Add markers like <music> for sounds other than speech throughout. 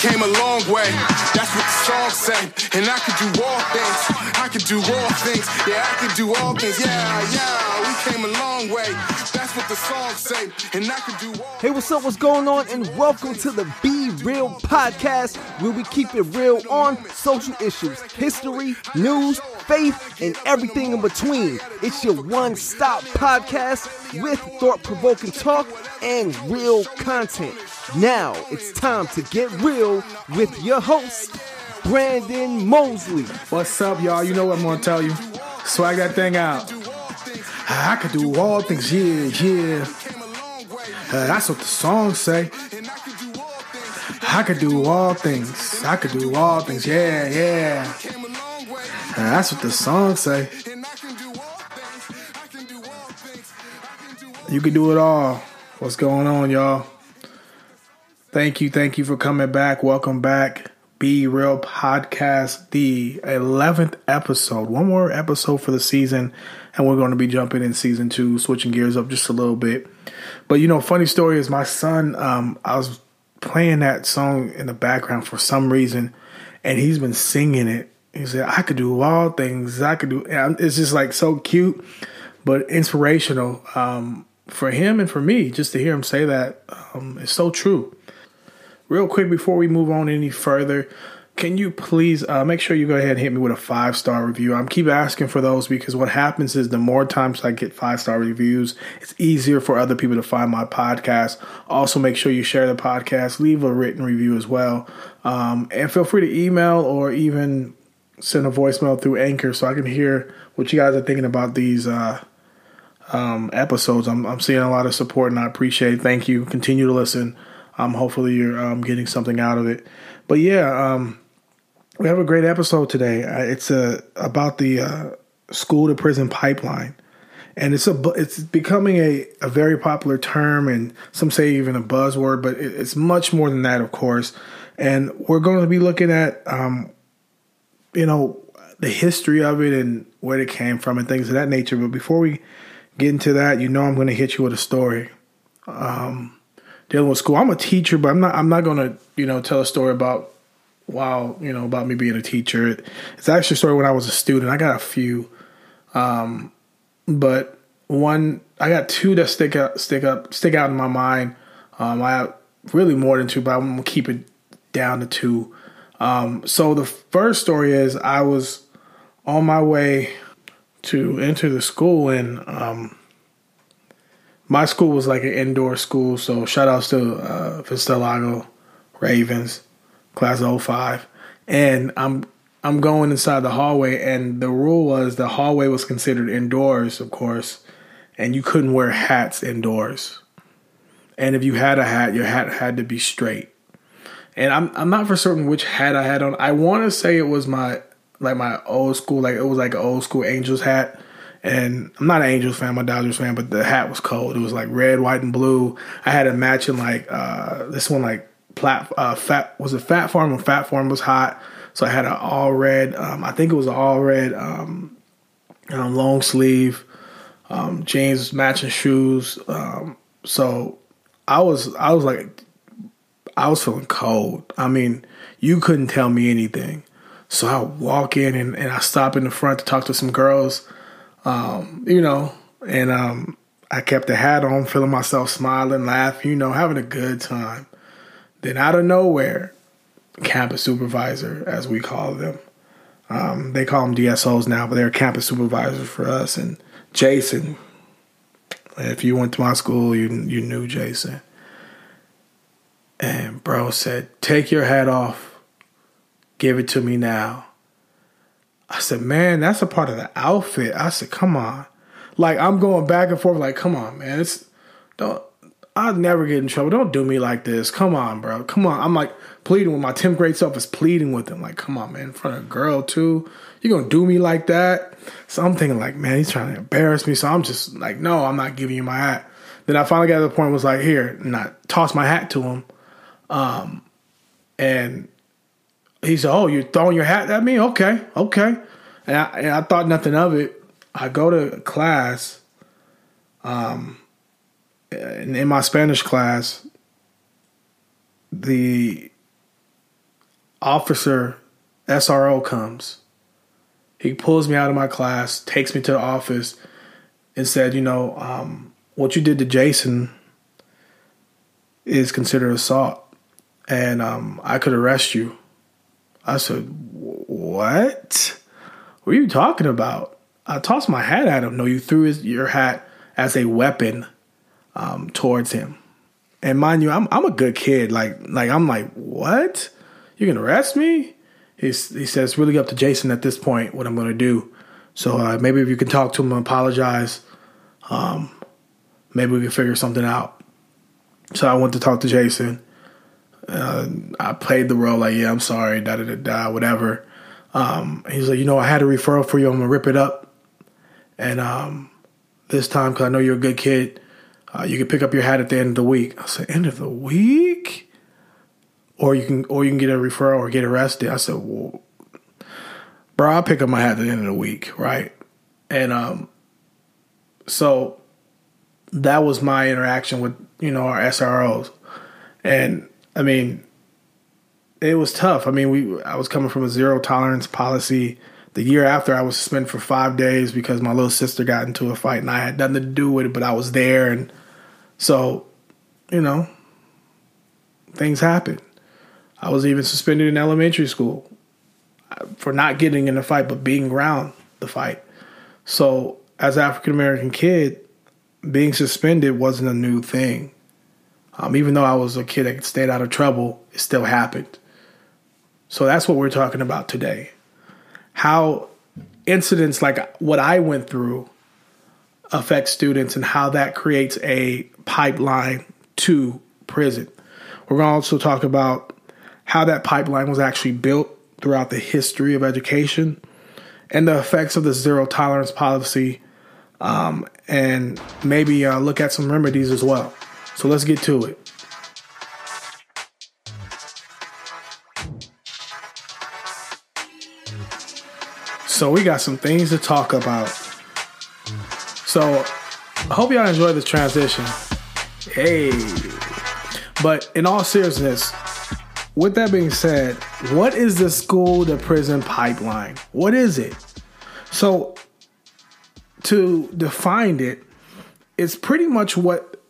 came a long way. That's what the song say. And I could do all things. I could do all things. Yeah, I could do all things. Yeah, yeah. We came a long way. That's what the song say. And I could do all Hey, what's up? What's going on? And welcome to the Be Real podcast, where we keep it real on social issues, history, news, faith, and everything in between. It's your one stop podcast with thought provoking talk and real content. Now it's time to get real with your host, Brandon Mosley. What's up, y'all? You know what I'm gonna tell you. Swag that thing out. I could do all things, yeah, yeah. Uh, that's what the song say. I could do all things. I could do all things, yeah, yeah. Uh, that's what the song say. You can do it all. What's going on, y'all? Thank you, thank you for coming back. Welcome back. Be Real Podcast, the 11th episode. One more episode for the season, and we're going to be jumping in season two, switching gears up just a little bit. But you know, funny story is my son, um, I was playing that song in the background for some reason, and he's been singing it. He said, I could do all things. I could do, and it's just like so cute, but inspirational um, for him and for me just to hear him say that. Um, it's so true. Real quick before we move on any further, can you please uh, make sure you go ahead and hit me with a five star review? I'm keep asking for those because what happens is the more times I get five star reviews, it's easier for other people to find my podcast. Also, make sure you share the podcast, leave a written review as well, um, and feel free to email or even send a voicemail through Anchor so I can hear what you guys are thinking about these uh, um, episodes. I'm, I'm seeing a lot of support and I appreciate it. Thank you. Continue to listen. Um, hopefully you're um, getting something out of it. But yeah, um, we have a great episode today. Uh, it's uh, about the uh, school to prison pipeline, and it's a it's becoming a, a very popular term, and some say even a buzzword. But it, it's much more than that, of course. And we're going to be looking at, um, you know, the history of it and where it came from and things of that nature. But before we get into that, you know, I'm going to hit you with a story. Um, dealing with school. I'm a teacher, but I'm not. I'm not going to you know tell a story about wow you know about me being a teacher. It's actually a story when I was a student. I got a few, um, but one I got two that stick out stick up stick out in my mind. Um, I have really more than two, but I'm gonna keep it down to two. Um, so the first story is I was on my way to enter the school and um, my school was like an indoor school, so shout outs to uh, Vistalago Ravens, class of 05. And I'm I'm going inside the hallway, and the rule was the hallway was considered indoors, of course, and you couldn't wear hats indoors. And if you had a hat, your hat had to be straight. And I'm I'm not for certain which hat I had on. I want to say it was my like my old school, like it was like an old school Angels hat and I'm not an Angels fan, I'm a Dodgers fan, but the hat was cold. It was like red, white, and blue. I had a matching like uh, this one like plat uh, fat was a Phat Farm when Phat Farm was hot, so I had an all red. Um, I think it was an all red um, um, long sleeve um, jeans, matching shoes. Um, so I was I was like I was feeling cold. I mean, you couldn't tell me anything. So I walk in and, and I stop in the front to talk to some girls um, you know, and um, I kept the hat on, feeling myself smiling, laughing, you know, having a good time. Then out of nowhere, campus supervisor, as we call them, um, they call them DSOs now, but they're campus supervisors for us. And Jason, if you went to my school, you you knew Jason. And bro said, "Take your hat off, give it to me now." I said, man, that's a part of the outfit. I said, come on. Like I'm going back and forth, like, come on, man. It's don't I'll never get in trouble. Don't do me like this. Come on, bro. Come on. I'm like pleading with my 10th grade self is pleading with him. Like, come on, man, in front of a girl too. You're gonna do me like that? So I'm thinking like, man, he's trying to embarrass me. So I'm just like, no, I'm not giving you my hat. Then I finally got to the point was like, here, and I tossed my hat to him. Um, and he said, "Oh, you're throwing your hat at me? Okay, okay." And I, and I thought nothing of it. I go to class, um, in my Spanish class, the officer SRO comes. He pulls me out of my class, takes me to the office, and said, "You know, um, what you did to Jason is considered assault, and um, I could arrest you." I said, "What? What are you talking about?" I tossed my hat at him. No, you threw his, your hat as a weapon um, towards him. And mind you, I'm I'm a good kid. Like like I'm like, what? You can arrest me? He's, he says it's really up to Jason at this point what I'm going to do. So uh, maybe if you can talk to him and apologize, um, maybe we can figure something out. So I went to talk to Jason. Uh, I played the role like, yeah, I'm sorry, da da da da, whatever. Um, he's like, you know, I had a referral for you. I'm gonna rip it up, and um, this time because I know you're a good kid, uh, you can pick up your hat at the end of the week. I said, end of the week, or you can or you can get a referral or get arrested. I said, well, bro, I'll pick up my hat at the end of the week, right? And um, so that was my interaction with you know our SROs, and I mean, it was tough. I mean, we I was coming from a zero tolerance policy. The year after, I was suspended for five days because my little sister got into a fight, and I had nothing to do with it, but I was there, and so, you know, things happen. I was even suspended in elementary school for not getting in a fight, but being around the fight. So, as African American kid, being suspended wasn't a new thing. Um, even though I was a kid that stayed out of trouble, it still happened. So that's what we're talking about today. How incidents like what I went through affect students and how that creates a pipeline to prison. We're going to also talk about how that pipeline was actually built throughout the history of education and the effects of the zero tolerance policy, um, and maybe uh, look at some remedies as well. So let's get to it. So we got some things to talk about. So I hope y'all enjoy this transition. Hey. But in all seriousness, with that being said, what is the school to prison pipeline? What is it? So to define it, it's pretty much what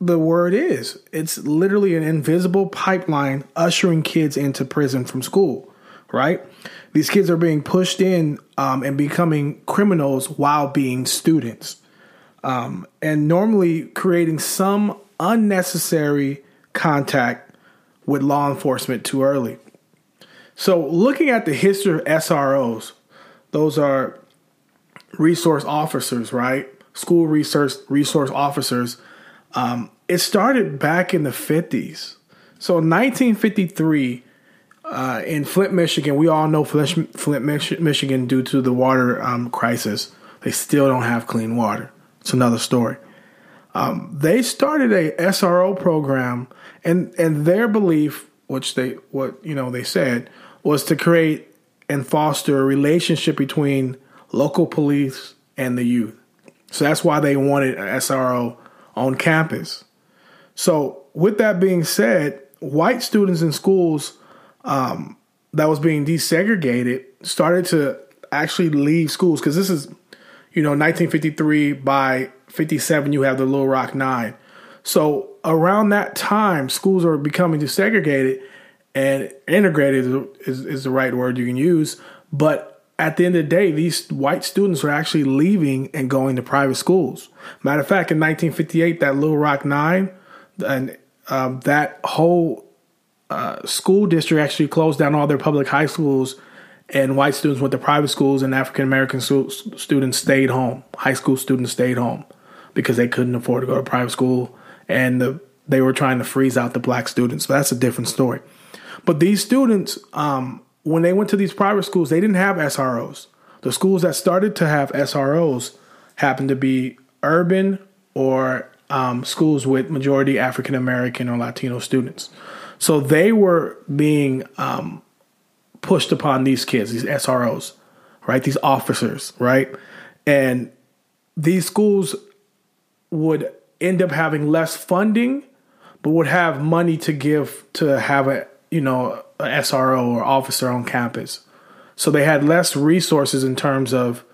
the word is. It's literally an invisible pipeline ushering kids into prison from school, right? These kids are being pushed in um, and becoming criminals while being students, um, and normally creating some unnecessary contact with law enforcement too early. So, looking at the history of SROs, those are resource officers, right? School research resource officers. Um, it started back in the 50s. So, in 1953, uh, in Flint, Michigan, we all know Flint, Flint Michigan, due to the water um, crisis, they still don't have clean water. It's another story. Um, they started a SRO program, and and their belief, which they what you know they said, was to create and foster a relationship between local police and the youth. So that's why they wanted an SRO on campus. So with that being said, white students in schools um, that was being desegregated started to actually leave schools because this is, you know, 1953 by 57 you have the Little Rock Nine. So around that time, schools are becoming desegregated and integrated is, is the right word you can use. But at the end of the day, these white students are actually leaving and going to private schools. Matter of fact, in 1958, that Little Rock Nine and um, that whole uh, school district actually closed down all their public high schools, and white students went to private schools, and African American students stayed home. High school students stayed home because they couldn't afford to go to private school, and the, they were trying to freeze out the black students. But that's a different story. But these students, um, when they went to these private schools, they didn't have SROs. The schools that started to have SROs happened to be urban or um, schools with majority African American or Latino students. So they were being um, pushed upon these kids, these SROs, right? These officers, right? And these schools would end up having less funding, but would have money to give to have a you know, a SRO or officer on campus. So they had less resources in terms of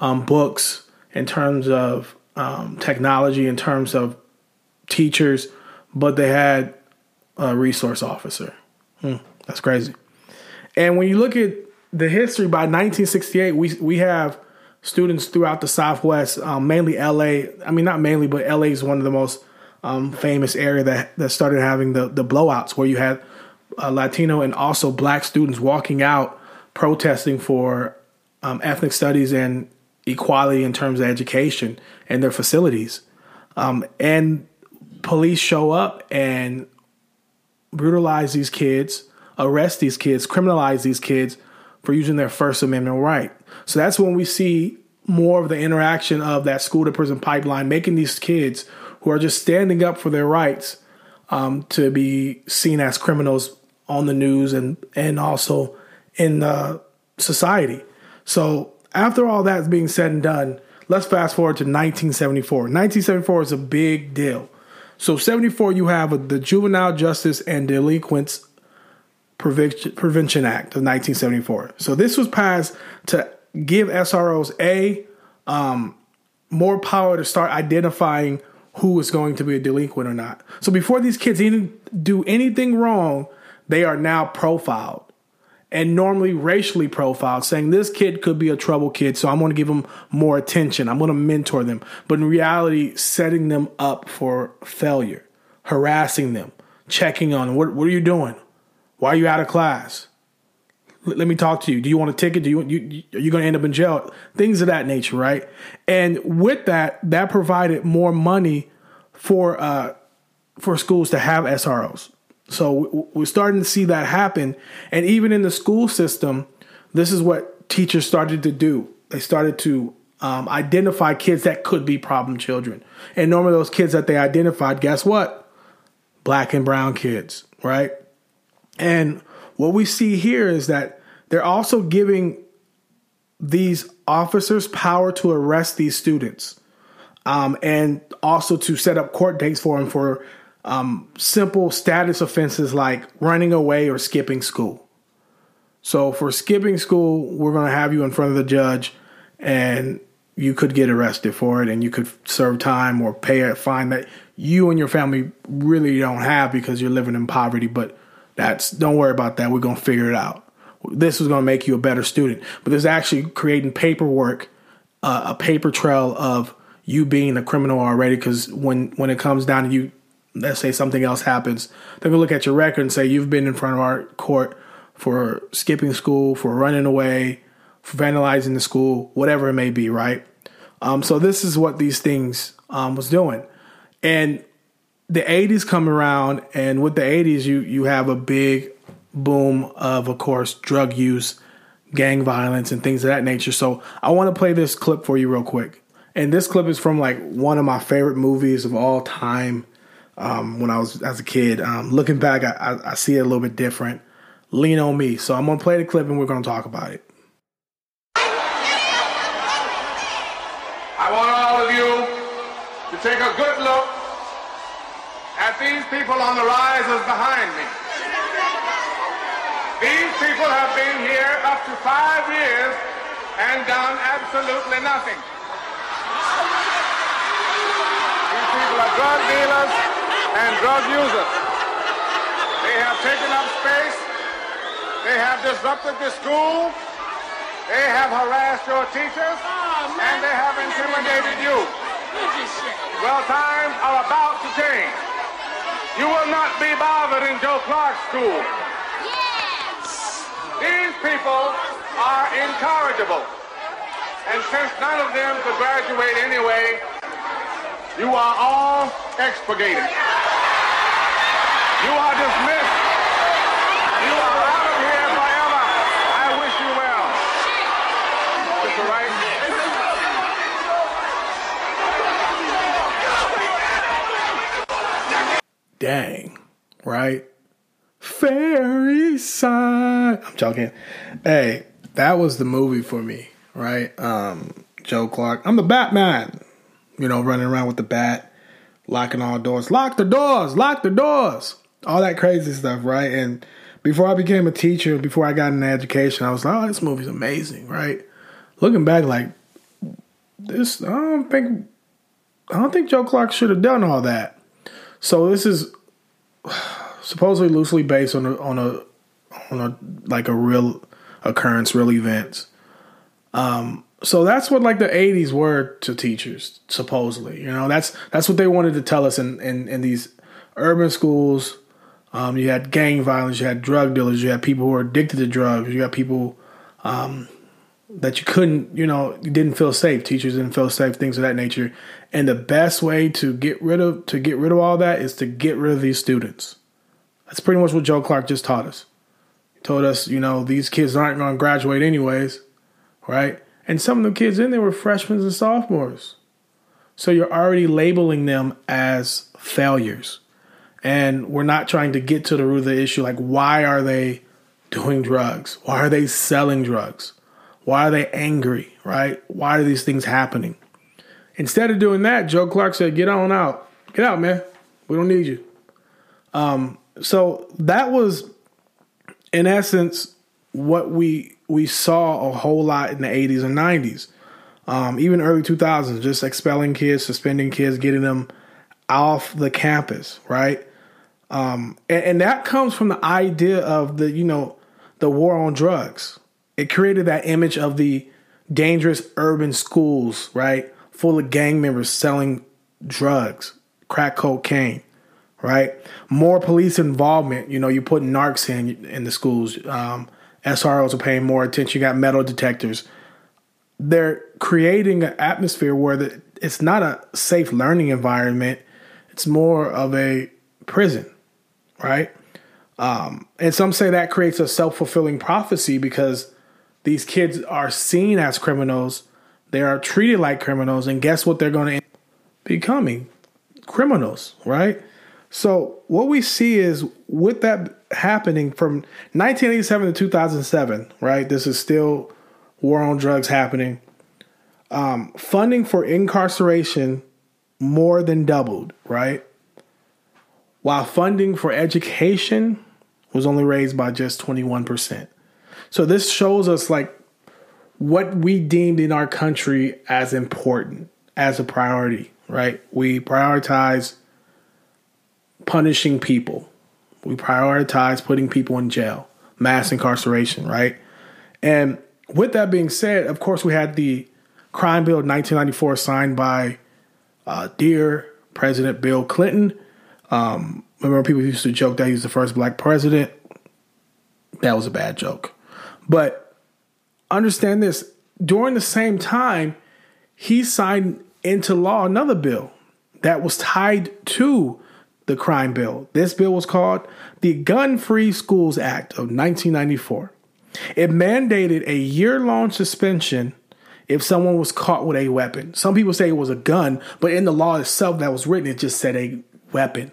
um, books, in terms of um, technology, in terms of teachers, but they had a resource officer. Hmm, that's crazy. And when you look at the history, by 1968, we we have students throughout the Southwest, um, mainly LA. I mean, not mainly, but LA is one of the most um, famous area that that started having the the blowouts, where you had uh, Latino and also Black students walking out protesting for um, ethnic studies and equality in terms of education and their facilities. Um, and police show up and brutalize these kids, arrest these kids, criminalize these kids for using their First Amendment right. So that's when we see more of the interaction of that school to prison pipeline, making these kids who are just standing up for their rights um, to be seen as criminals on the news and and also in uh, society. So after all that's being said and done, let's fast forward to 1974. 1974 is a big deal. So 74, you have the Juvenile Justice and Delinquents Prevention Act of 1974. So this was passed to give SROs a um, more power to start identifying who is going to be a delinquent or not. So before these kids even do anything wrong, they are now profiled and normally racially profiled, saying this kid could be a trouble kid, so I'm going to give them more attention. I'm going to mentor them. But in reality, setting them up for failure, harassing them, checking on them. What, what are you doing? Why are you out of class? L- let me talk to you. Do you want a ticket? Do you, you are you going to end up in jail? Things of that nature, right? And with that, that provided more money for uh, for schools to have SROs. So we're starting to see that happen. And even in the school system, this is what teachers started to do. They started to um, identify kids that could be problem children. And normally, those kids that they identified, guess what? Black and brown kids, right? And what we see here is that they're also giving these officers power to arrest these students um, and also to set up court dates for them for um, simple status offenses like running away or skipping school. So for skipping school, we're going to have you in front of the judge and you could get arrested for it and you could serve time or pay a fine that you and your family really don't have because you're living in poverty. But that's don't worry about that. We're going to figure it out. This is going to make you a better student. But there's actually creating paperwork, uh, a paper trail of you being a criminal already. Because when when it comes down to you let's say something else happens, they're gonna look at your record and say you've been in front of our court for skipping school, for running away, for vandalizing the school, whatever it may be, right? Um, so this is what these things um, was doing, and the '80s come around, and with the '80s, you you have a big boom of, of course, drug use, gang violence, and things of that nature. So I want to play this clip for you real quick, and this clip is from like one of my favorite movies of all time um, when I was as a kid. Um, looking back, I, I, I, see it a little bit different. Lean on me. So I'm gonna play the clip and we're gonna talk about it. I want all of you to take a good look at these people on the risers behind me. These people have been here up to five years and done absolutely nothing. These people are drug dealers and drug users. They have taken up space. They have disrupted the school. They have harassed your teachers. Ah, and they have intimidated you. Well, times are about to change. You will not be bothered in Joe Clark School. Yes. These people are incorrigible. And since none of them could graduate anyway, you are all expurgated. You are dismissed. You are out of here forever. I wish you well. Dang, right? Fairy side. I'm joking. Hey, that was the movie for me, right? Um, Joe Clark. I'm the Batman you know, running around with the bat, locking all doors. Lock the doors, lock the doors. All that crazy stuff, right? And before I became a teacher, before I got an education, I was like, oh, this movie's amazing, right? Looking back, like this, I don't think, I don't think Joe Clark should have done all that. So this is <sighs> supposedly loosely based on a on a on a like a real occurrence, real events. Um, so that's what like the 80s were to teachers supposedly you know that's that's what they wanted to tell us in in, in these urban schools um, you had gang violence you had drug dealers you had people who were addicted to drugs you had people um, that you couldn't you know you didn't feel safe. Teachers didn't feel safe things of that nature. And the best way to get rid of to get rid of all that is to get rid of these students. That's pretty much what joe clark just taught us. He told us you know these kids aren't going to graduate anyways right? And some of the kids in there were freshmen and sophomores. So you're already labeling them as failures. And we're not trying to get to the root of the issue like, why are they doing drugs? Why are they selling drugs? Why are they angry, right? Why are these things happening? Instead of doing that, Joe Clark said, get on out. Get out, man. We don't need you. Um, so that was, in essence, what we we saw a whole lot in the 80s and 90s, um, even early 2000s, just expelling kids, suspending kids, getting them off the campus, right? Um, and, and that comes from the idea of the, you know, the war on drugs. It created that image of the dangerous urban schools, right? Full of gang members selling drugs, crack cocaine, right? More police involvement. You know, you put narcs in in the schools. Um, SROs are paying more attention. You got metal detectors. They're creating an atmosphere where the, it's not a safe learning environment. It's more of a prison, right? Um, and some say that creates a self fulfilling prophecy because these kids are seen as criminals. They are treated like criminals. And guess what they're going to becoming? Criminals, right? So what we see is with that happening from 1987 to 2007, right? This is still war on drugs happening. Um, funding for incarceration more than doubled, right? While funding for education was only raised by just 21%. So this shows us like what we deemed in our country as important, as a priority, right? We prioritize punishing people we prioritize putting people in jail, mass incarceration, right? And with that being said, of course, we had the crime bill of 1994 signed by uh, dear President Bill Clinton. Um, remember, people used to joke that he was the first black president. That was a bad joke. But understand this during the same time, he signed into law another bill that was tied to the crime bill. This bill was called the Gun Free Schools Act of 1994. It mandated a year long suspension if someone was caught with a weapon. Some people say it was a gun, but in the law itself that was written, it just said a weapon.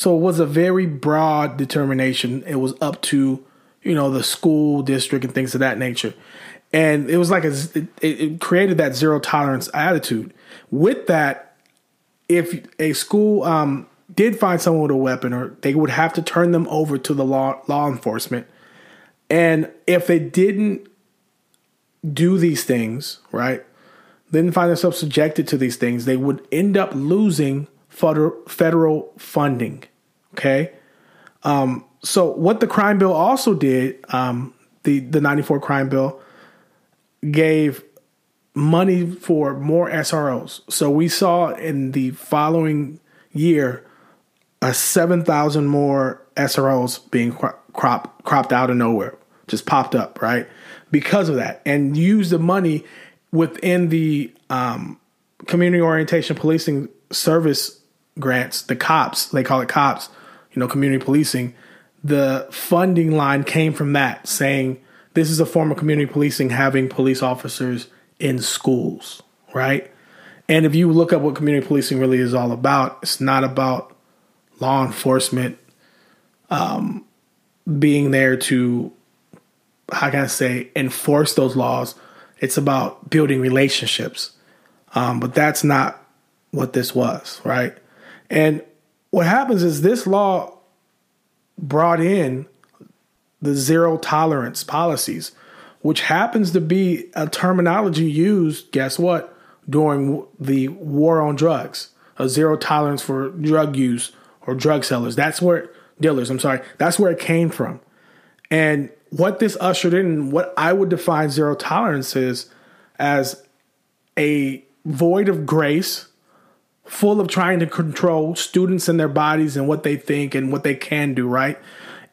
So it was a very broad determination. It was up to, you know, the school district and things of that nature. And it was like a, it, it created that zero tolerance attitude. With that, if a school um, did find someone with a weapon, or they would have to turn them over to the law law enforcement. And if they didn't do these things, right, didn't find themselves subjected to these things, they would end up losing federal federal funding. Okay. Um, so what the crime bill also did, um, the the ninety four crime bill gave money for more SROs. So we saw in the following year a 7,000 more SROs being crop, cropped out of nowhere, just popped up, right? Because of that. And use the money within the um, community orientation policing service grants, the COPS, they call it COPS, you know, community policing. The funding line came from that, saying this is a form of community policing, having police officers in schools, right? And if you look up what community policing really is all about, it's not about law enforcement um, being there to, how can I say, enforce those laws. It's about building relationships. Um, but that's not what this was, right? And what happens is this law brought in the zero tolerance policies, which happens to be a terminology used, guess what, during the war on drugs, a zero tolerance for drug use or drug sellers. That's where dealers, I'm sorry, that's where it came from. And what this ushered in, what I would define zero tolerance is as a void of grace, full of trying to control students and their bodies and what they think and what they can do, right?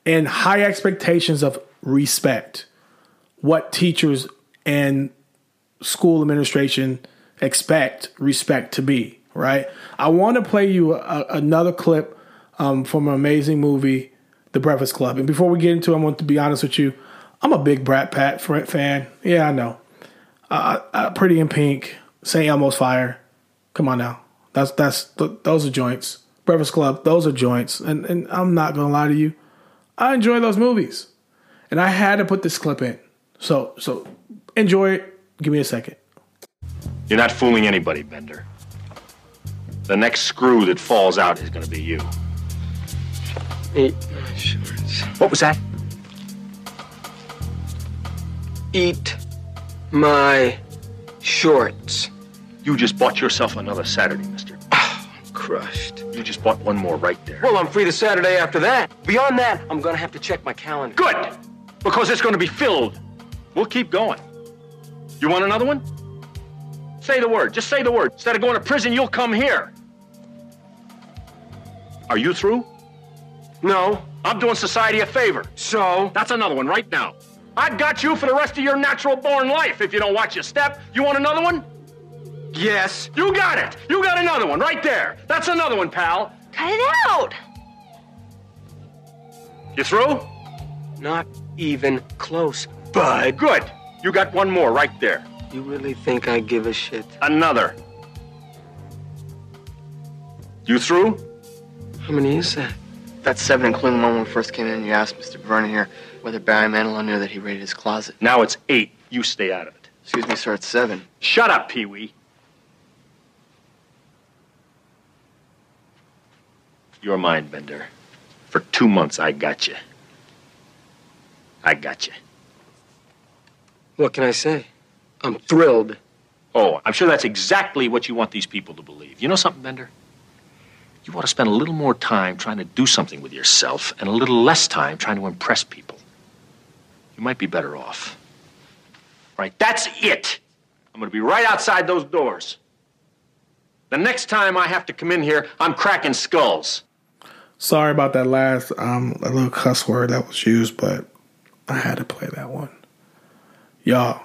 And high expectations of respect. What teachers and school administration expect respect to be, right? I want to play you a, another clip um, from an amazing movie, The Breakfast Club. And before we get into it, I want to be honest with you. I'm a big Brat Pack fan. Yeah, I know. Uh, uh, Pretty in Pink, St. Elmo's Fire. Come on now. That's that's th- those are joints. Breakfast Club, those are joints. And and I'm not gonna lie to you, I enjoy those movies, and I had to put this clip in. So so enjoy it. Give me a second. You're not fooling anybody, Bender. The next screw that falls out is gonna be you. Eat my shorts. What was that? Eat my shorts. You just bought yourself another Saturday, mister. Crushed. You just bought one more right there. Well, I'm free the Saturday after that. Beyond that, I'm gonna have to check my calendar. Good! Because it's gonna be filled. We'll keep going. You want another one? Say the word. Just say the word. Instead of going to prison, you'll come here. Are you through? No. I'm doing society a favor. So? That's another one right now. I've got you for the rest of your natural born life if you don't watch your step. You want another one? Yes. You got it. You got another one right there. That's another one, pal. Cut it out! You through? Not even close, bud. Good. You got one more right there. You really think I give a shit? Another. You through? How many is that? That's seven, including the one when we first came in. And you asked Mr. Vernon here whether Barry Manilow knew that he raided his closet. Now it's eight. You stay out of it. Excuse me, sir, it's seven. Shut up, Pee Wee. You're mine, Bender. For two months, I got you. I got you. What can I say? I'm thrilled. Oh, I'm sure that's exactly what you want these people to believe. You know something, Bender? You ought to spend a little more time trying to do something with yourself and a little less time trying to impress people. You might be better off. Right, that's it. I'm going to be right outside those doors. The next time I have to come in here, I'm cracking skulls. Sorry about that last um a little cuss word that was used, but I had to play that one. Y'all,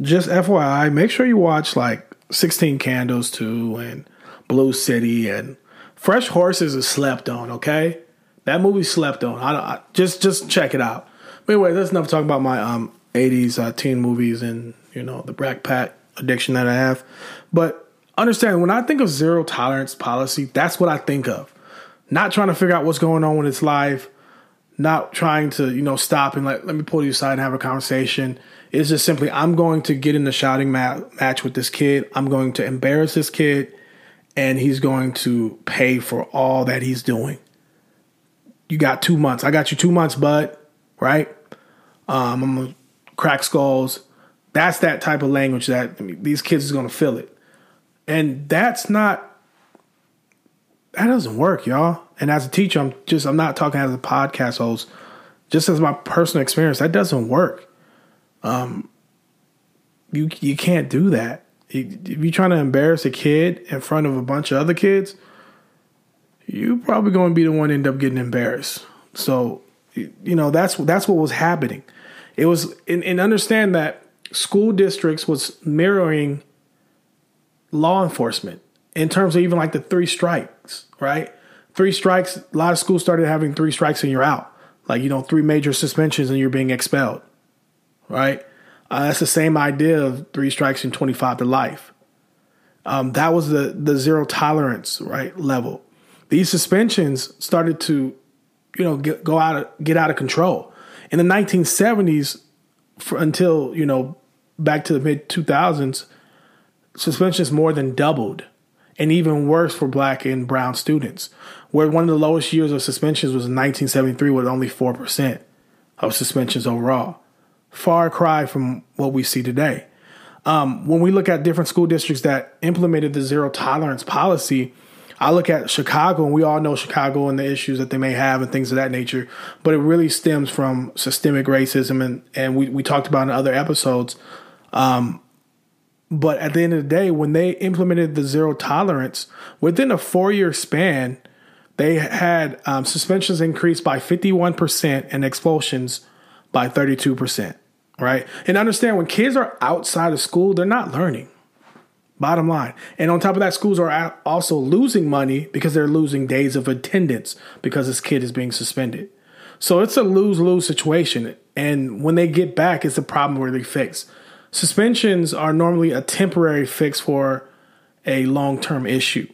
just FYI, make sure you watch like 16 Candles too and Blue City and Fresh Horses is slept on, okay? That movie slept on. I, I just just check it out. But anyway, that's enough talking about my um 80s uh, teen movies and you know the Brat Pack addiction that I have. But understand when I think of zero tolerance policy, that's what I think of. Not trying to figure out what's going on with its life, not trying to you know stop and like let me pull you aside and have a conversation. It's just simply I'm going to get in the shouting ma- match with this kid. I'm going to embarrass this kid, and he's going to pay for all that he's doing. You got two months. I got you two months, bud. Right? Um, I'm gonna crack skulls. That's that type of language that I mean, these kids is gonna feel it, and that's not. That doesn't work, y'all. And as a teacher, I'm just I'm not talking as a podcast host. Just as my personal experience, that doesn't work. Um, you you can't do that. If you're trying to embarrass a kid in front of a bunch of other kids, you're probably going to be the one end up getting embarrassed. So, you know that's that's what was happening. It was and, and understand that school districts was mirroring law enforcement in terms of even like the three strikes, right? Three strikes. A lot of schools started having three strikes and you're out. Like you know, three major suspensions and you're being expelled, right? Uh, that's the same idea of three strikes and 25 to life. Um, that was the the zero tolerance right level. These suspensions started to, you know, get, go out of, get out of control. In the 1970s, for, until you know, back to the mid 2000s, suspensions more than doubled, and even worse for black and brown students. Where one of the lowest years of suspensions was in 1973 with only four percent. of suspensions overall. Far cry from what we see today. Um, when we look at different school districts that implemented the zero tolerance policy, I look at Chicago, and we all know Chicago and the issues that they may have and things of that nature. But it really stems from systemic racism, and and we we talked about in other episodes. Um, but at the end of the day, when they implemented the zero tolerance within a four year span, they had um, suspensions increased by 51% and expulsions by 32%. Right. And understand when kids are outside of school, they're not learning. Bottom line. And on top of that, schools are also losing money because they're losing days of attendance because this kid is being suspended. So it's a lose lose situation. And when they get back, it's a problem where they fix. Suspensions are normally a temporary fix for a long term issue.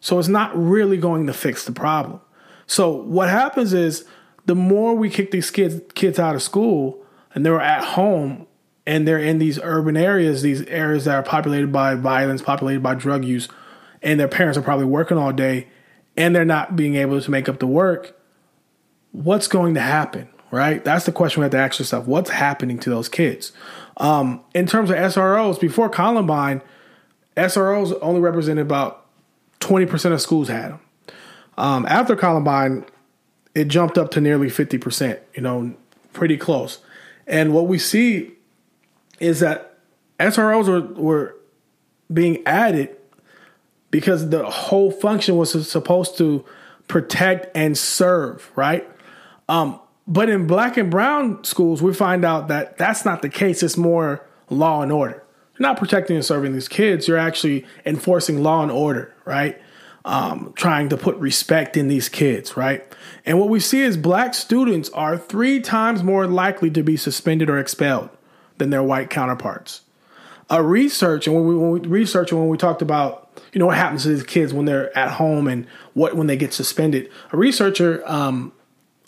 So it's not really going to fix the problem. So what happens is the more we kick these kids kids out of school and they're at home and they're in these urban areas, these areas that are populated by violence, populated by drug use, and their parents are probably working all day and they're not being able to make up the work, what's going to happen? Right? That's the question we have to ask yourself. What's happening to those kids? Um, in terms of SROs, before Columbine, SROs only represented about 20% of schools had them. Um, after Columbine, it jumped up to nearly 50%, you know, pretty close. And what we see is that SROs were, were being added because the whole function was supposed to protect and serve, right? Um, but in black and brown schools, we find out that that's not the case. It's more law and order. You're not protecting and serving these kids. You're actually enforcing law and order, right? Um, trying to put respect in these kids, right? And what we see is black students are three times more likely to be suspended or expelled than their white counterparts. A research, and when we, when we research and when we talked about, you know, what happens to these kids when they're at home and what when they get suspended, a researcher um,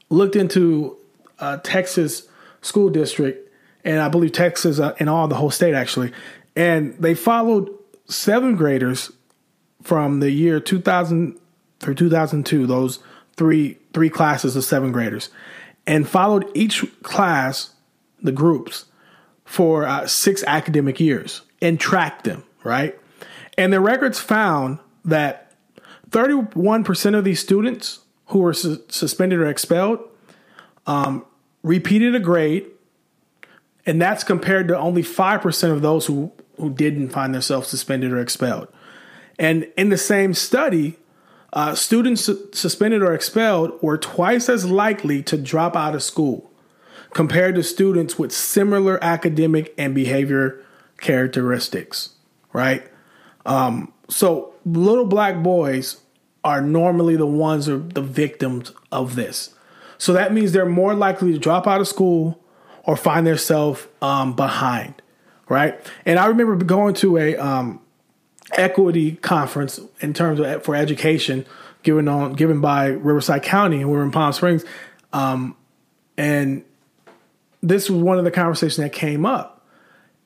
looked into a Texas school district, and I believe Texas uh, and all the whole state actually, and they followed seventh graders from the year 2000 through 2002. Those three three classes of seventh graders, and followed each class, the groups, for uh, six academic years and tracked them, right? And the records found that 31% of these students who were su- suspended or expelled um, repeated a grade, and that's compared to only 5% of those who, who didn't find themselves suspended or expelled. And in the same study, uh, students su- suspended or expelled were twice as likely to drop out of school compared to students with similar academic and behavior characteristics, right? Um, so little black boys are normally the ones or the victims of this. So that means they're more likely to drop out of school or find themselves um, behind, right? And I remember going to a um, equity conference in terms of for education given on given by Riverside County, and we were in Palm Springs, um, and this was one of the conversations that came up.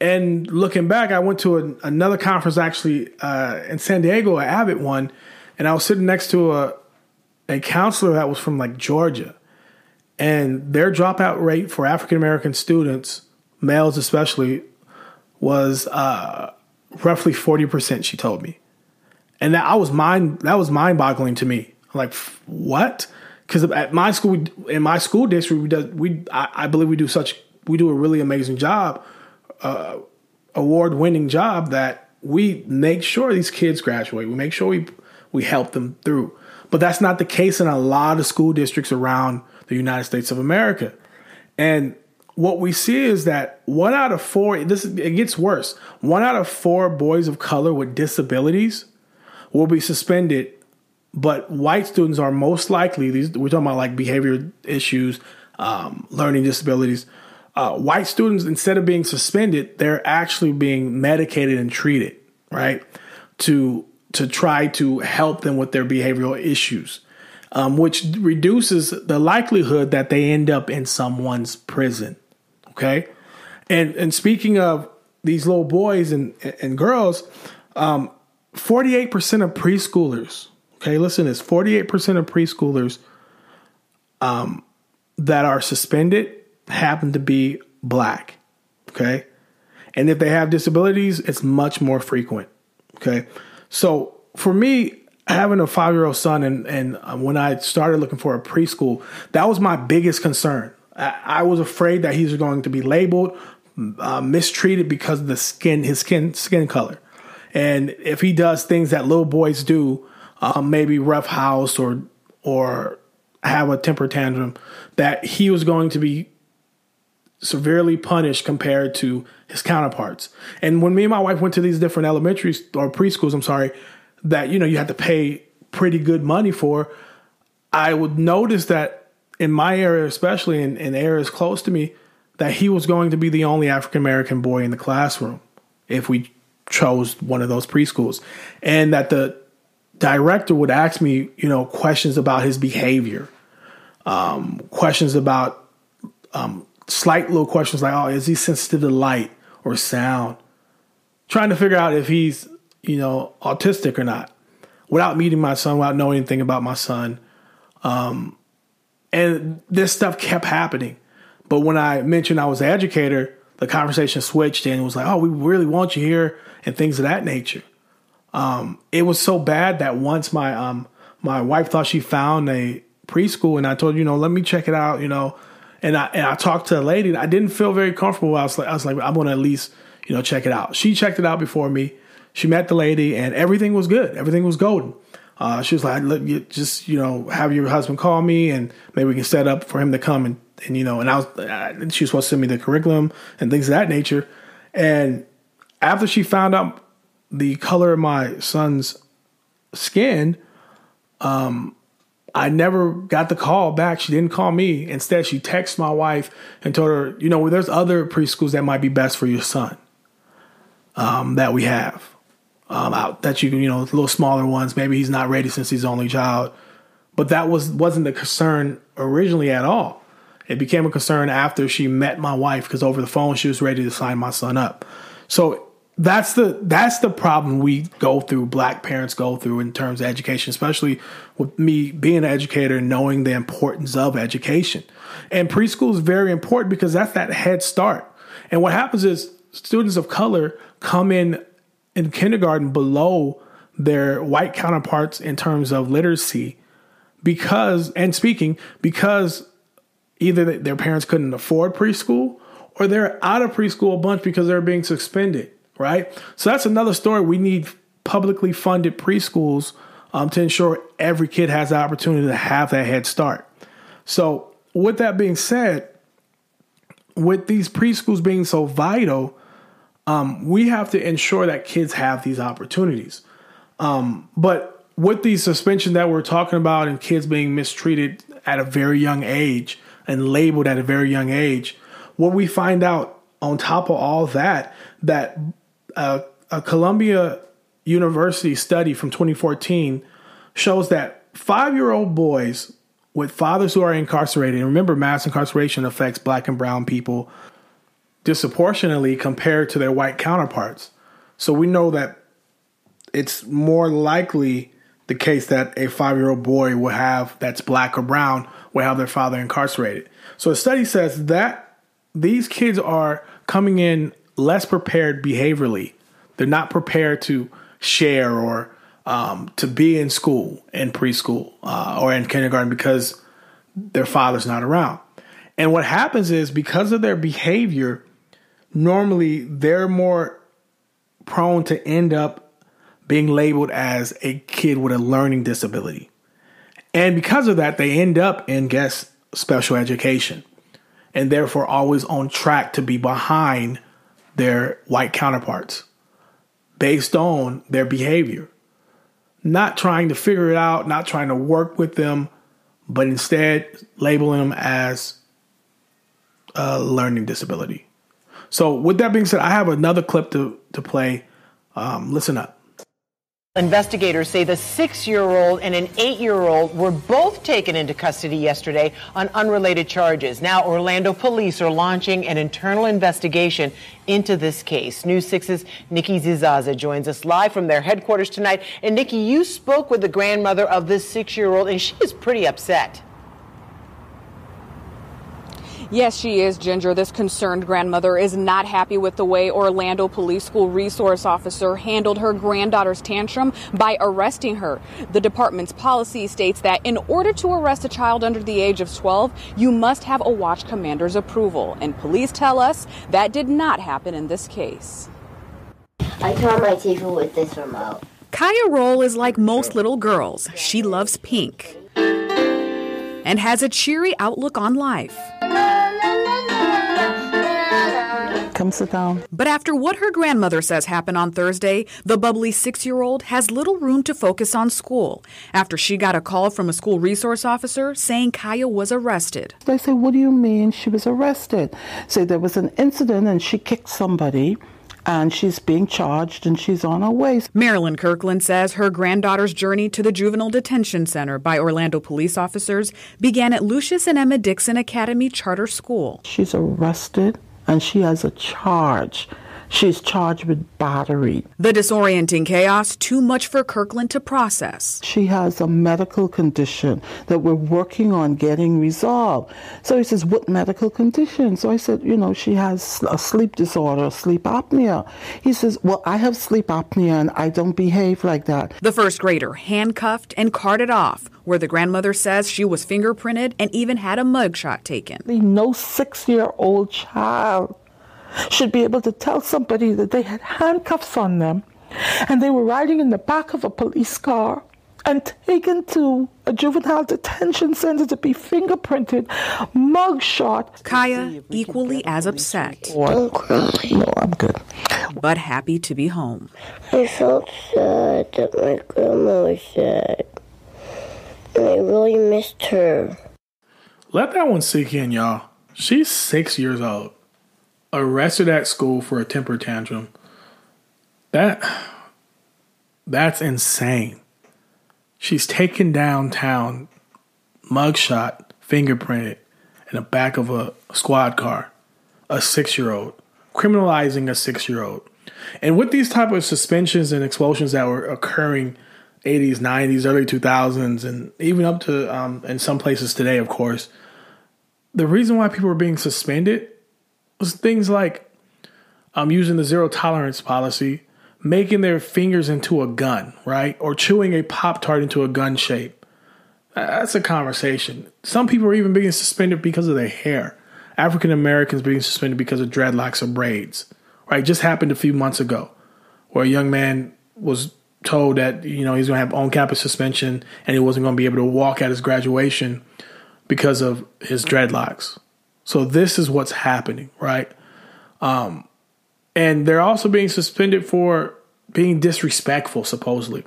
And looking back, I went to another conference actually uh, in San Diego, an AVID one, and I was sitting next to a a counselor that was from like Georgia, and their dropout rate for African American students, males especially, was uh, roughly forty percent. She told me, and that I was mind that was mind boggling to me. like, what? because at my school in my school district we do, we I, I, believe we do such we do a really amazing job uh, award winning job that we make sure these kids graduate we make sure we we help them through. But that's not the case in a lot of school districts around the United States of America. And what we see is that one out of four this it gets worse. One out of four boys of color with disabilities will be suspended but white students are most likely these we're talking about like behavior issues um, learning disabilities. Uh, white students instead of being suspended they're actually being medicated and treated right to to try to help them with their behavioral issues um, which reduces the likelihood that they end up in someone's prison okay and and speaking of these little boys and and girls um, 48% of preschoolers Okay, listen this 48% of preschoolers um, that are suspended happen to be black. Okay. And if they have disabilities, it's much more frequent. Okay. So for me, having a five year old son, and, and uh, when I started looking for a preschool, that was my biggest concern. I, I was afraid that he's going to be labeled, uh, mistreated because of the skin, his skin, skin color. And if he does things that little boys do, um, maybe rough house or or have a temper tantrum, that he was going to be severely punished compared to his counterparts. And when me and my wife went to these different elementary or preschools, I'm sorry, that you know you had to pay pretty good money for, I would notice that in my area, especially in, in areas close to me, that he was going to be the only African American boy in the classroom if we chose one of those preschools, and that the director would ask me, you know, questions about his behavior, um, questions about um, slight little questions like, oh, is he sensitive to light or sound? Trying to figure out if he's, you know, autistic or not without meeting my son, without knowing anything about my son. Um, and this stuff kept happening. But when I mentioned I was an educator, the conversation switched and it was like, oh, we really want you here and things of that nature. Um, it was so bad that once my um, my wife thought she found a preschool and I told you know let me check it out you know and I and I talked to a lady I didn't feel very comfortable. I was like I was like I'm gonna at least you know check it out. She checked it out before me. She met the lady and everything was good. Everything was golden. Uh, she was like Look, you just you know have your husband call me and maybe we can set up for him to come and and you know and I was uh, she was supposed to send me the curriculum and things of that nature. And after she found out the color of my son's skin, um, I never got the call back. She didn't call me. Instead, she texted my wife and told her, you know, there's other preschools that might be best for your son um, that we have um, out that you can, you know, little smaller ones. Maybe he's not ready since he's only child, but that was wasn't the concern originally at all. It became a concern after she met my wife because over the phone she was ready to sign my son up. So that's the that's the problem we go through black parents go through in terms of education especially with me being an educator and knowing the importance of education. And preschool is very important because that's that head start. And what happens is students of color come in in kindergarten below their white counterparts in terms of literacy because and speaking because either their parents couldn't afford preschool or they're out of preschool a bunch because they're being suspended right? So that's another story. We need publicly funded preschools um, to ensure every kid has the opportunity to have that head start. So, with that being said, with these preschools being so vital, um, we have to ensure that kids have these opportunities. Um, but with the suspension that we're talking about and kids being mistreated at a very young age and labeled at a very young age, what we find out on top of all that, that a, a Columbia University study from 2014 shows that five year old boys with fathers who are incarcerated, and remember, mass incarceration affects black and brown people disproportionately compared to their white counterparts. So we know that it's more likely the case that a five year old boy will have, that's black or brown, will have their father incarcerated. So a study says that these kids are coming in less prepared behaviorally. They're not prepared to share or um, to be in school, in preschool, uh, or in kindergarten because their father's not around. And what happens is because of their behavior, normally they're more prone to end up being labeled as a kid with a learning disability. And because of that, they end up in, guess, special education and therefore always on track to be behind their white counterparts based on their behavior. Not trying to figure it out, not trying to work with them, but instead labeling them as a learning disability. So, with that being said, I have another clip to, to play. Um, listen up. Investigators say the six year old and an eight year old were both taken into custody yesterday on unrelated charges. Now, Orlando police are launching an internal investigation into this case. News 6's Nikki Zizaza joins us live from their headquarters tonight. And Nikki, you spoke with the grandmother of this six year old, and she is pretty upset. Yes, she is, Ginger. This concerned grandmother is not happy with the way Orlando Police School resource officer handled her granddaughter's tantrum by arresting her. The department's policy states that in order to arrest a child under the age of 12, you must have a watch commander's approval. And police tell us that did not happen in this case. I turn my TV with this remote. Kaia Rolle is like most little girls. She loves pink and has a cheery outlook on life. Come sit down. But after what her grandmother says happened on Thursday, the bubbly six year old has little room to focus on school after she got a call from a school resource officer saying Kaia was arrested. They say, What do you mean she was arrested? Say there was an incident and she kicked somebody and she's being charged and she's on her way. Meralyn Kirkland says her granddaughter's journey to the Juvenile Detention Center by Orlando police officers began at Lucious and Emma Nixon Academy Charter School. She's arrested and she has a charge. She's charged with battery. The disorienting chaos, too much for Kirkland to process. She has a medical condition that we're working on getting resolved. So he says, What medical condition? So I said, You know, she has a sleep disorder, sleep apnea. He says, Well, I have sleep apnea and I don't behave like that. The first grader handcuffed and carted off, where the grandmother says she was fingerprinted and even had a mugshot taken. No six year old child should be able to tell somebody that they had handcuffs on them and they were riding in the back of a police car and taken to a juvenile detention center to be fingerprinted, mugshot. Kaia equally as upset. Oh, Don't cry. No, I'm good. But happy to be home. I felt sad that my grandma was sad. And I really missed her. Let that one sink in, y'all. She's six years old arrested at school for a temper tantrum. That that's insane. She's taken downtown, mugshot, fingerprinted in the back of a squad car, a six year old, criminalizing a six year old. And with these type of suspensions and explosions that were occurring 80s, 90s, early 2000s, and even up to um, in some places today, of course, the reason why people were being suspended was things like um, using the zero tolerance policy, making their fingers into a gun, right? Or chewing a Pop Tart into a gun shape. That's a conversation. Some people are even being suspended because of their hair. African Americans being suspended because of dreadlocks or braids, right? Just happened a few months ago where a young man was told that, you know, he's going to have on campus suspension and he wasn't going to be able to walk at his graduation because of his dreadlocks. So this is what's happening, right? Um, and they're also being suspended for being disrespectful, supposedly,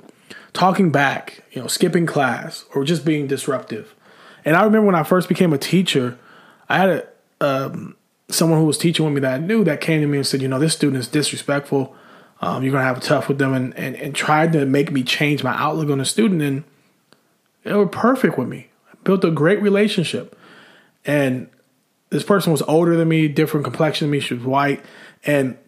talking back, you know, skipping class, or just being disruptive. And I remember when I first became a teacher, I had a um, someone who was teaching with me that I knew that came to me and said, you know, this student is disrespectful. Um, you're gonna have a tough with them, and, and and tried to make me change my outlook on the student, and they were perfect with me. Built a great relationship, and this person was older than me, different complexion than me. She was white, and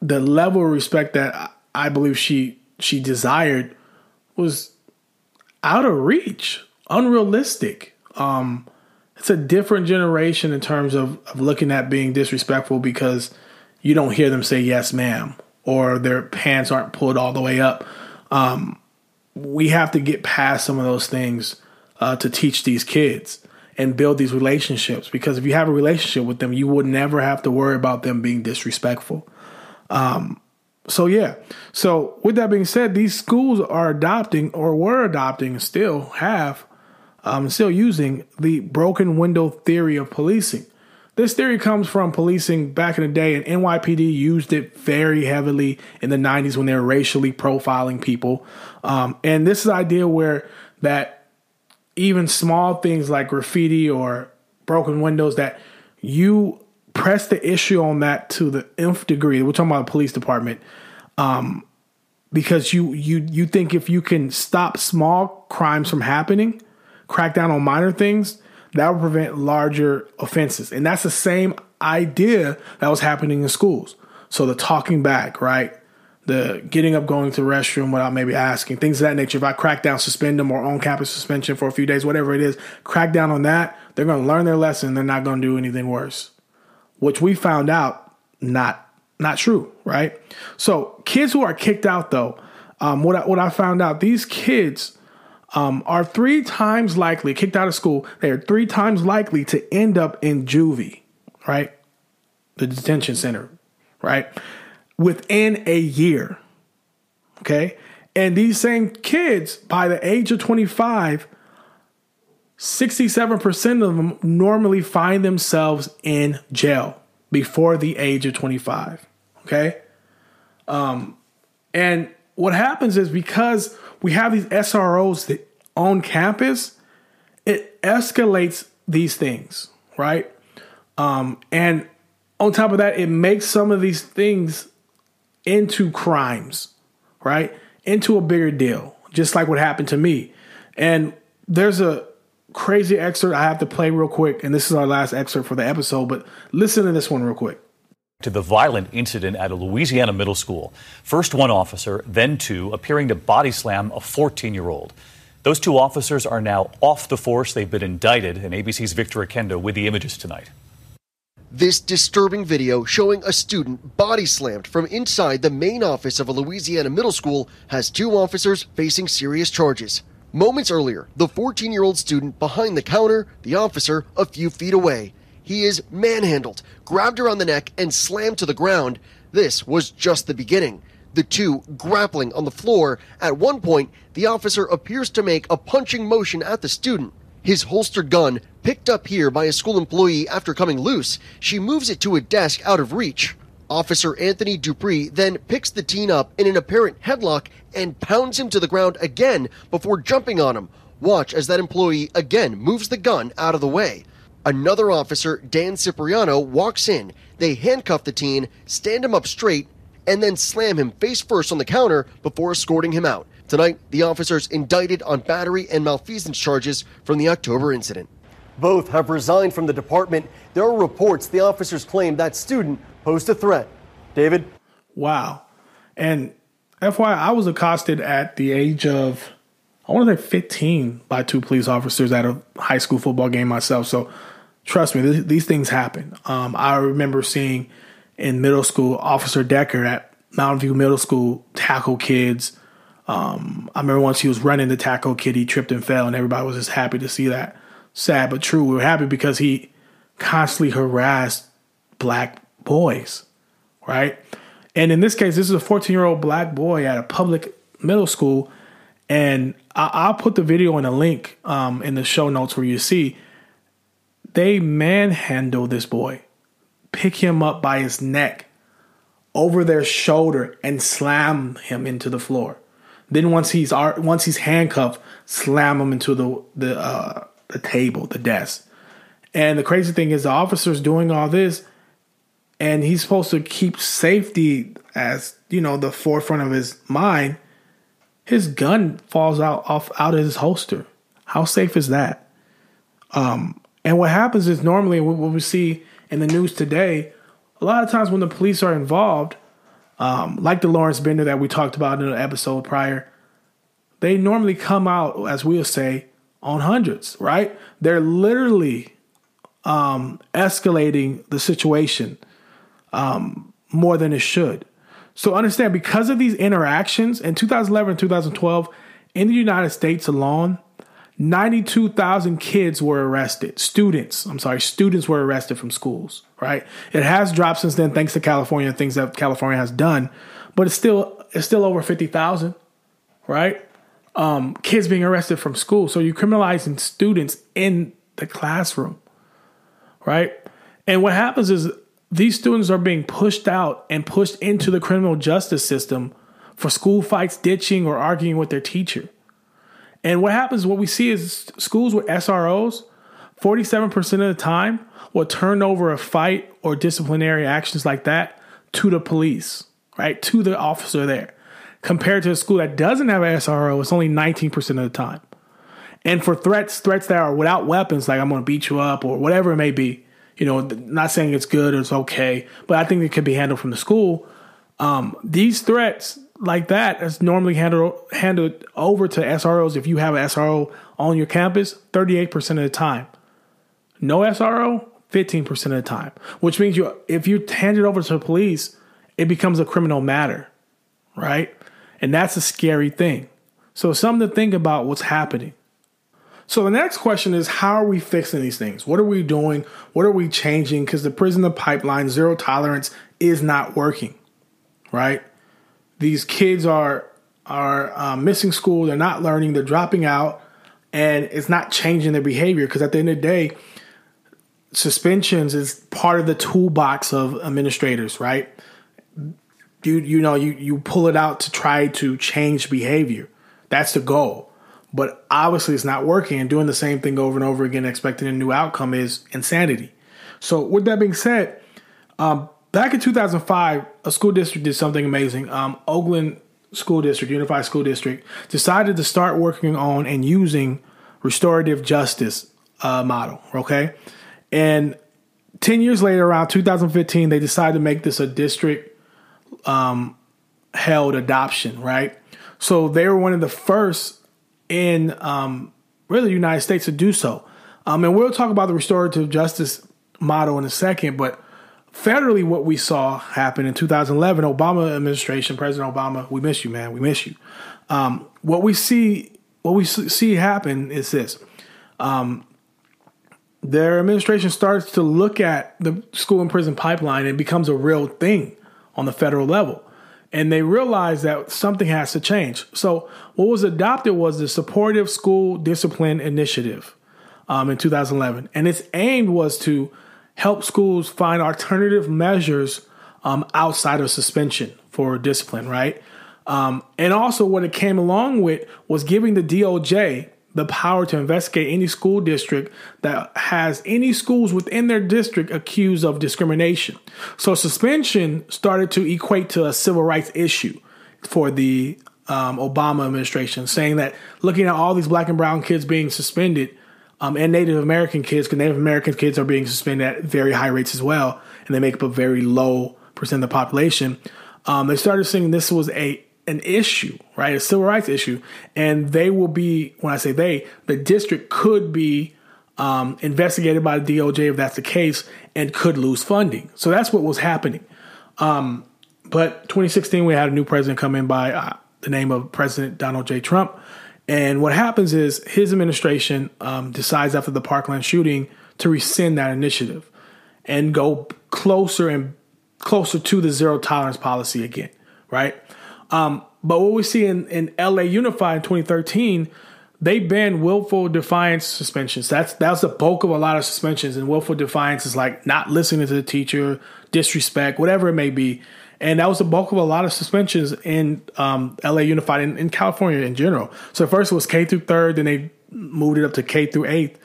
the level of respect that I believe she she desired was out of reach, unrealistic. Um, it's a different generation in terms of, of looking at being disrespectful because you don't hear them say yes, ma'am, or their pants aren't pulled all the way up. Um, we have to get past some of those things uh, to teach these kids and build these relationships because if you have a relationship with them, you would never have to worry about them being disrespectful. Um, so yeah. So with that being said, these schools are adopting or were adopting still have um, still using the broken window theory of policing. This theory comes from policing back in the day, and NYPD used it very heavily in the 90s when they were racially profiling people. Um, and this is the idea where that even small things like graffiti or broken windows that you press the issue on that to the nth degree. We're talking about the police department, um, because you you you think if you can stop small crimes from happening, crack down on minor things, that will prevent larger offenses. And that's the same idea that was happening in schools. So the talking back, right? The getting up, going to the restroom without maybe asking, things of that nature. If I crack down, suspend them or on campus suspension for a few days, whatever it is, crack down on that, they're going to learn their lesson. They're not going to do anything worse, which we found out not not true, right? So kids who are kicked out, though, um, what I, what I found out, these kids um, are three times likely kicked out of school. They are three times likely to end up in juvie, right? The detention center, right? Within a year. Okay. And these same kids, by the age of 25, 67% of them normally find themselves in jail before the age of 25. Okay. Um, and what happens is because we have these SROs that on campus, it escalates these things, right? Um, and on top of that, it makes some of these things into crimes, right? Into a bigger deal, just like what happened to me. And there's a crazy excerpt I have to play real quick, and this is our last excerpt for the episode, but listen to this one real quick. To the violent incident at a Louisiana middle school. First one officer, then two, appearing to body slam a 14 year old. Those two officers are now off the force. They've been indicted, and ABC's Victor Oquendo with the images tonight. This disturbing video showing a student body slammed from inside the main office of a Louisiana middle school has two officers facing serious charges. Moments earlier, the 14 year old student behind the counter, the officer a few feet away. He is manhandled, grabbed around the neck, and slammed to the ground. This was just the beginning. The two grappling on the floor. At one point, the officer appears to make a punching motion at the student. His holstered gun, picked up here by a school employee after coming loose, she moves it to a desk out of reach. Officer Anthony Dupree then picks the teen up in an apparent headlock and pounds him to the ground again before jumping on him. Watch as that employee again moves the gun out of the way. Another officer, Dan Cipriano, walks in. They handcuff the teen, stand him up straight, and then slam him face first on the counter before escorting him out. Tonight, the officers indicted on battery and malfeasance charges from the October incident. Both have resigned from the department. There are reports the officers claim that student posed a threat. David? Wow. And FYI, I was accosted at the age of, I want to say 15 by two police officers at a high school football game myself. So trust me, th- these things happen. Um, I remember seeing in middle school Officer Decker at Mountain View Middle School tackle kids. Um, I remember once he was running the tackle kid, he tripped and fell, and everybody was just happy to see that. Sad but true. We were happy because he constantly harassed black boys, right? And in this case, this is a 14 year old black boy at a public middle school. And I- will put the video in a link um, in the show notes where you see they manhandle this boy, pick him up by his neck over their shoulder and slam him into the floor. Then once he's once he's handcuffed, slam him into the the uh, the table, the desk. And the crazy thing is, the officer's doing all this, and he's supposed to keep safety as you know the forefront of his mind. His gun falls out off out of his holster. How safe is that? Um, and what happens is normally what we see in the news today, a lot of times when the police are involved, um, like the Lawrence Bender that we talked about in an episode prior, they normally come out, as we'll say, on hundreds, right? They're literally um, escalating the situation um, more than it should. So understand because of these interactions in 2011 and 2012 in the United States alone, 92,000 kids were arrested. Students, I'm sorry, students were arrested from schools, right? It has dropped since then thanks to California and things that California has done, but it's still it's still over 50,000, right? Um, kids being arrested from school. So you're criminalizing students in the classroom, right? And what happens is these students are being pushed out and pushed into the criminal justice system for school fights, ditching, or arguing with their teacher. And what happens, what we see is schools with SROs, 47% of the time will turn over a fight or disciplinary actions like that to the police, right? To the officer there. Compared to a school that doesn't have an SRO, it's only 19% of the time. And for threats, threats that are without weapons, like I'm going to beat you up or whatever it may be, you know, not saying it's good or it's okay, but I think it could be handled from the school. Um, these threats like that is normally handled handled over to SROs if you have an SRO on your campus 38% of the time. No SRO, 15% of the time, which means you if you hand it over to the police, it becomes a criminal matter, right? And that's a scary thing. So something to think about what's happening. So the next question is how are we fixing these things? What are we doing? What are we changing? Because the prison the pipeline, zero tolerance, is not working, right? These kids are are uh, missing school. They're not learning. They're dropping out, and it's not changing their behavior. Because at the end of the day, suspensions is part of the toolbox of administrators, right? You you know you you pull it out to try to change behavior. That's the goal. But obviously, it's not working, and doing the same thing over and over again, expecting a new outcome, is insanity. So, with that being said, um, back in 2005, a school district did something amazing. Um, Oakland School District, Unified School District, decided to start working on and using restorative justice uh, model. Okay, and 10 years later, around 2015, they decided to make this a district um, held adoption. Right, so they were one of the first in um, really the United States to do so. Um, and we'll talk about the restorative justice model in a second, but federally, what we saw happen in 2011, Obama administration, President Obama, we miss you, man, we miss you. Um, what we see, what we see happen is this: um, their administration starts to look at the school and prison pipeline and becomes a real thing on the federal level and they realize that something has to change. So, what was adopted was the Supportive School Discipline Initiative um, in 2011, and its aim was to help schools find alternative measures um, outside of suspension for discipline, right? Um, and also, what it came along with was giving the DOJ the power to investigate any school district that has any schools within their district accused of discrimination. So suspension started to equate to a civil rights issue for the um, Obama administration, saying that looking at all these black and brown kids being suspended um, and Native American kids, because Native American kids are being suspended at very high rates as well, and they make up a very low percent of the population. Um, they started saying this was a an issue, right? A civil rights issue. And they will be, when I say they, the district could be um, investigated by the DOJ if that's the case and could lose funding. So that's what was happening. Um, but 2016, we had a new president come in by uh, the name of President Donald J. Trump. And what happens is his administration um, decides after the Parkland shooting to rescind that initiative and go closer and closer to the zero tolerance policy again, right? Um, but what we see in, in LA Unified in 2013, they banned willful defiance suspensions. That's that's the bulk of a lot of suspensions. And willful defiance is like not listening to the teacher, disrespect, whatever it may be. And that was the bulk of a lot of suspensions in um, LA Unified in, in California in general. So first it was K through third, then they moved it up to K through eighth.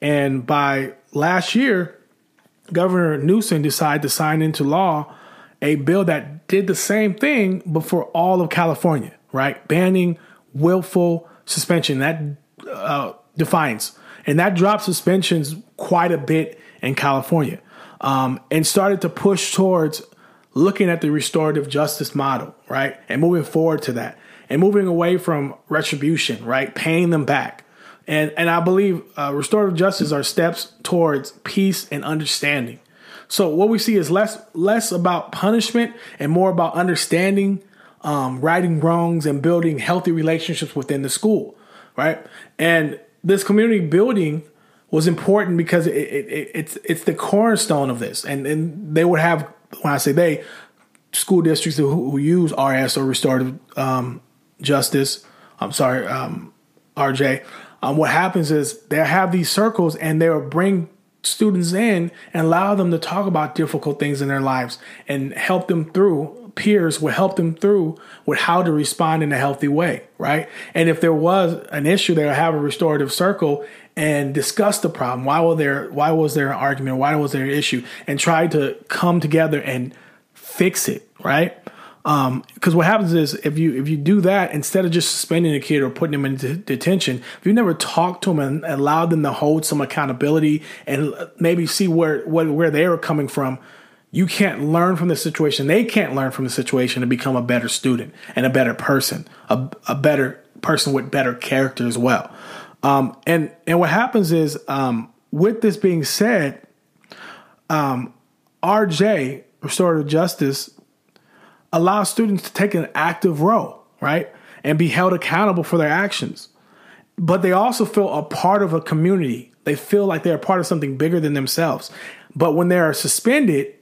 And by last year, Governor Newsom decided to sign into law a bill that did the same thing, but for all of California, right? Banning willful suspension, that uh, defiance. And that dropped suspensions quite a bit in California um, and started to push towards looking at the restorative justice model, right? And moving forward to that and moving away from retribution, right? Paying them back. And, and I believe uh, restorative justice are steps towards peace and understanding. So what we see is less less about punishment and more about understanding, um, righting wrongs, and building healthy relationships within the school, right? And this community building was important because it, it, it, it's it's the cornerstone of this, and and they would have when I say they school districts who, who use RS or restorative um, justice. I'm sorry, um, RJ. Um, what happens is they have these circles and they will bring students in and allow them to talk about difficult things in their lives and help them through peers will help them through with how to respond in a healthy way right and if there was an issue they'll have a restorative circle and discuss the problem why was there why was there an argument why was there an issue and try to come together and fix it right because um, what happens is if you if you do that instead of just suspending a kid or putting them in detention, if you never talk to them and allow them to hold some accountability and maybe see where where, where they were coming from, you can't learn from the situation. They can't learn from the situation to become a better student and a better person, a, a better person with better character as well. Um, and and what happens is um, with this being said, um, RJ, restorative justice, allows students to take an active role, right? And be held accountable for their actions. But they also feel a part of a community. They feel like they're part of something bigger than themselves. But when they're suspended,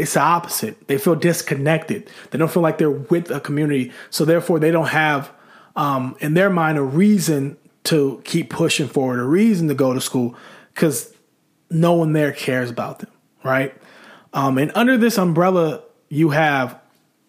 it's the opposite. They feel disconnected. They don't feel like they're with a community. So therefore, they don't have, um, in their mind, a reason to keep pushing forward, a reason to go to school, because no one there cares about them, right? Um, and under this umbrella, you have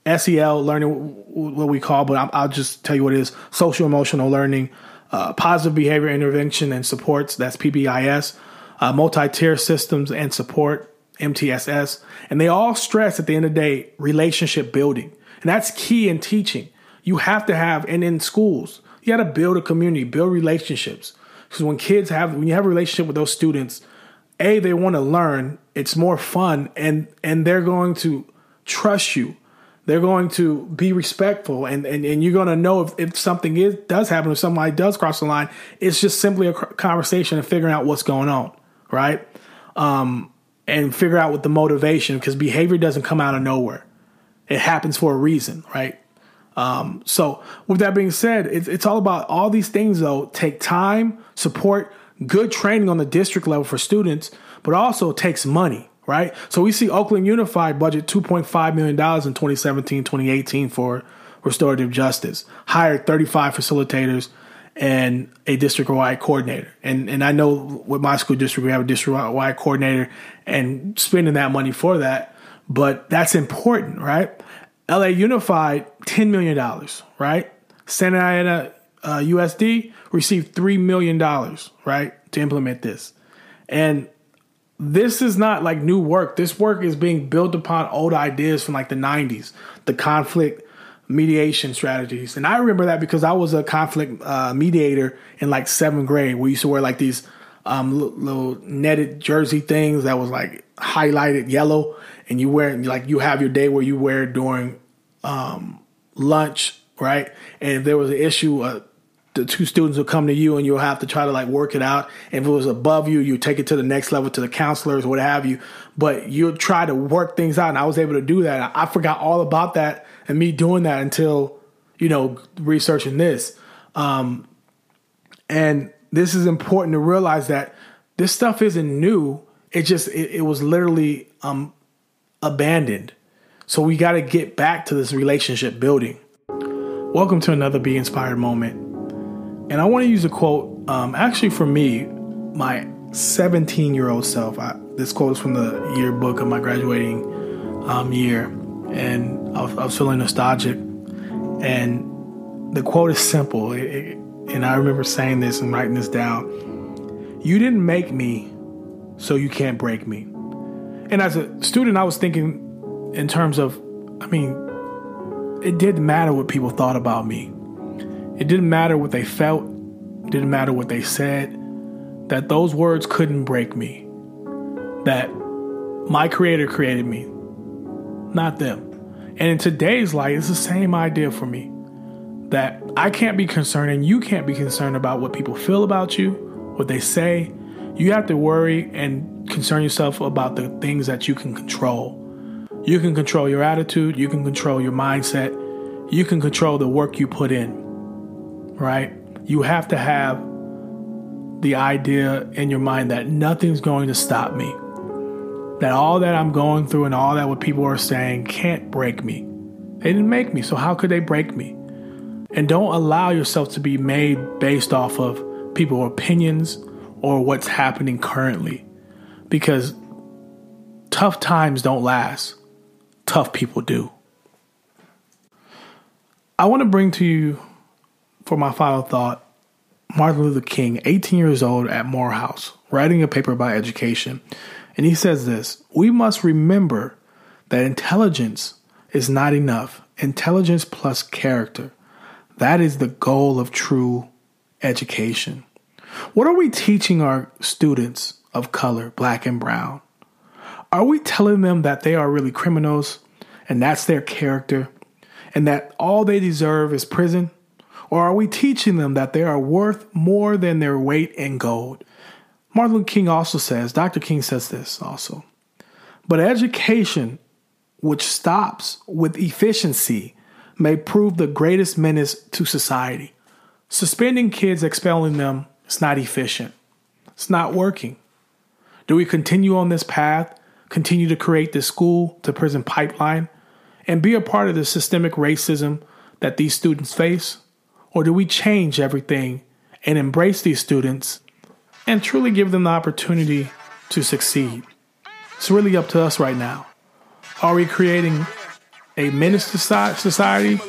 SEL learning, what we call, but I'll just tell you what it is: social emotional learning, uh, positive behavior intervention and supports. That's PBIS, uh, multi-tier systems and support MTSS, and they all stress at the end of the day relationship building. And that's key in teaching. You have to have, and in schools, you got to build a community, build relationships. Because when kids have, when you have a relationship with those students, a they want to learn. It's more fun, and and they're going to trust you. They're going to be respectful, and and, and you're going to know if, if something is does happen, if somebody does cross the line. It's just simply a conversation and figuring out what's going on, right? Um, and figure out what the motivation because behavior doesn't come out of nowhere. It happens for a reason, right? Um, so with that being said, it's, it's all about all these things though take time, support, good training on the district level for students, but also takes money, right? So we see Oakland Unified budget $2.5 million in 2017, 2018 for restorative justice, hired 35 facilitators, and a district wide coordinator. And and I know with my school district we have a district wide coordinator and spending that money for that, but that's important, right? LA Unified, $10 million, right? Santa Ana uh, USD received $3 million, right, to implement this. And this is not like new work. This work is being built upon old ideas from like the 90s, the conflict mediation strategies. And I remember that because I was a conflict uh, mediator in like seventh grade. We used to wear like these um, little netted jersey things that was like highlighted yellow, and you wear like you have your day where you wear during um, lunch, right? And if there was an issue, uh, the two students will come to you and you'll have to try to like work it out. If it was above you, you take it to the next level to the counselors what have you. But you'll try to work things out. And I was able to do that. I forgot all about that and me doing that until, you know, researching this. Um, and this is important to realize that this stuff isn't new. It just, it, it was literally um, abandoned. So we got to get back to this relationship building. Welcome to another Be Inspired moment. And I want to use a quote, um, actually, for me, my 17 year old self. I, this quote is from the yearbook of my graduating um, year. And I was, I was, feeling nostalgic. And the quote is simple. It, it, and I remember saying this and writing this down. You didn't make me, so you can't break me. And as a student, I was thinking in terms of, I mean, it didn't matter what people thought about me. It didn't matter what they felt, it didn't matter what they said, that those words couldn't break me. That my creator created me, not them. And in today's light, it's the same idea for me that I can't be concerned and you can't be concerned about what people feel about you, what they say. You have to worry and concern yourself about the things that you can control. You can control your attitude, you can control your mindset, you can control the work you put in right? You have to have the idea in your mind that nothing's going to stop me. That all that I'm going through and all that what people are saying can't break me. They didn't make me, so how could they break me? And don't allow yourself to be made based off of people's opinions or what's happening currently. Because tough times don't last, tough people do. I want to bring to you for my final thought, Martin Luther King, 18 years old at Morehouse, writing a paper about education. And he says this We must remember that intelligence is not enough. Intelligence plus character. That is the goal of true education. What are we teaching our students of color, black and brown? Are we telling them that they are really criminals and that's their character and that all they deserve is prison? Or are we teaching them that they are worth more than their weight in gold? Martin Luther King also says, Dr. King says this also. But education which stops with efficiency may prove the greatest menace to society. Suspending kids, expelling them, is not efficient. It's not working. Do we continue on this path, continue to create this school to prison pipeline, and be a part of the systemic racism that these students face? Or do we change everything and embrace these students and truly give them the opportunity to succeed? It's really up to us right now. Are we creating a menace society?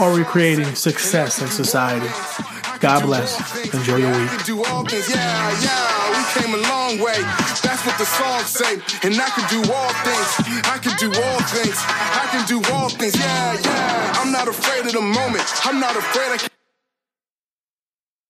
Or are we creating success in society? God bless. Enjoy your week. Yeah, yeah, we came a long way. That's what the songs say. And I can do all things. I can do all things. I can do all things. Yeah, yeah. I'm not afraid of the moment. I'm not afraid. I can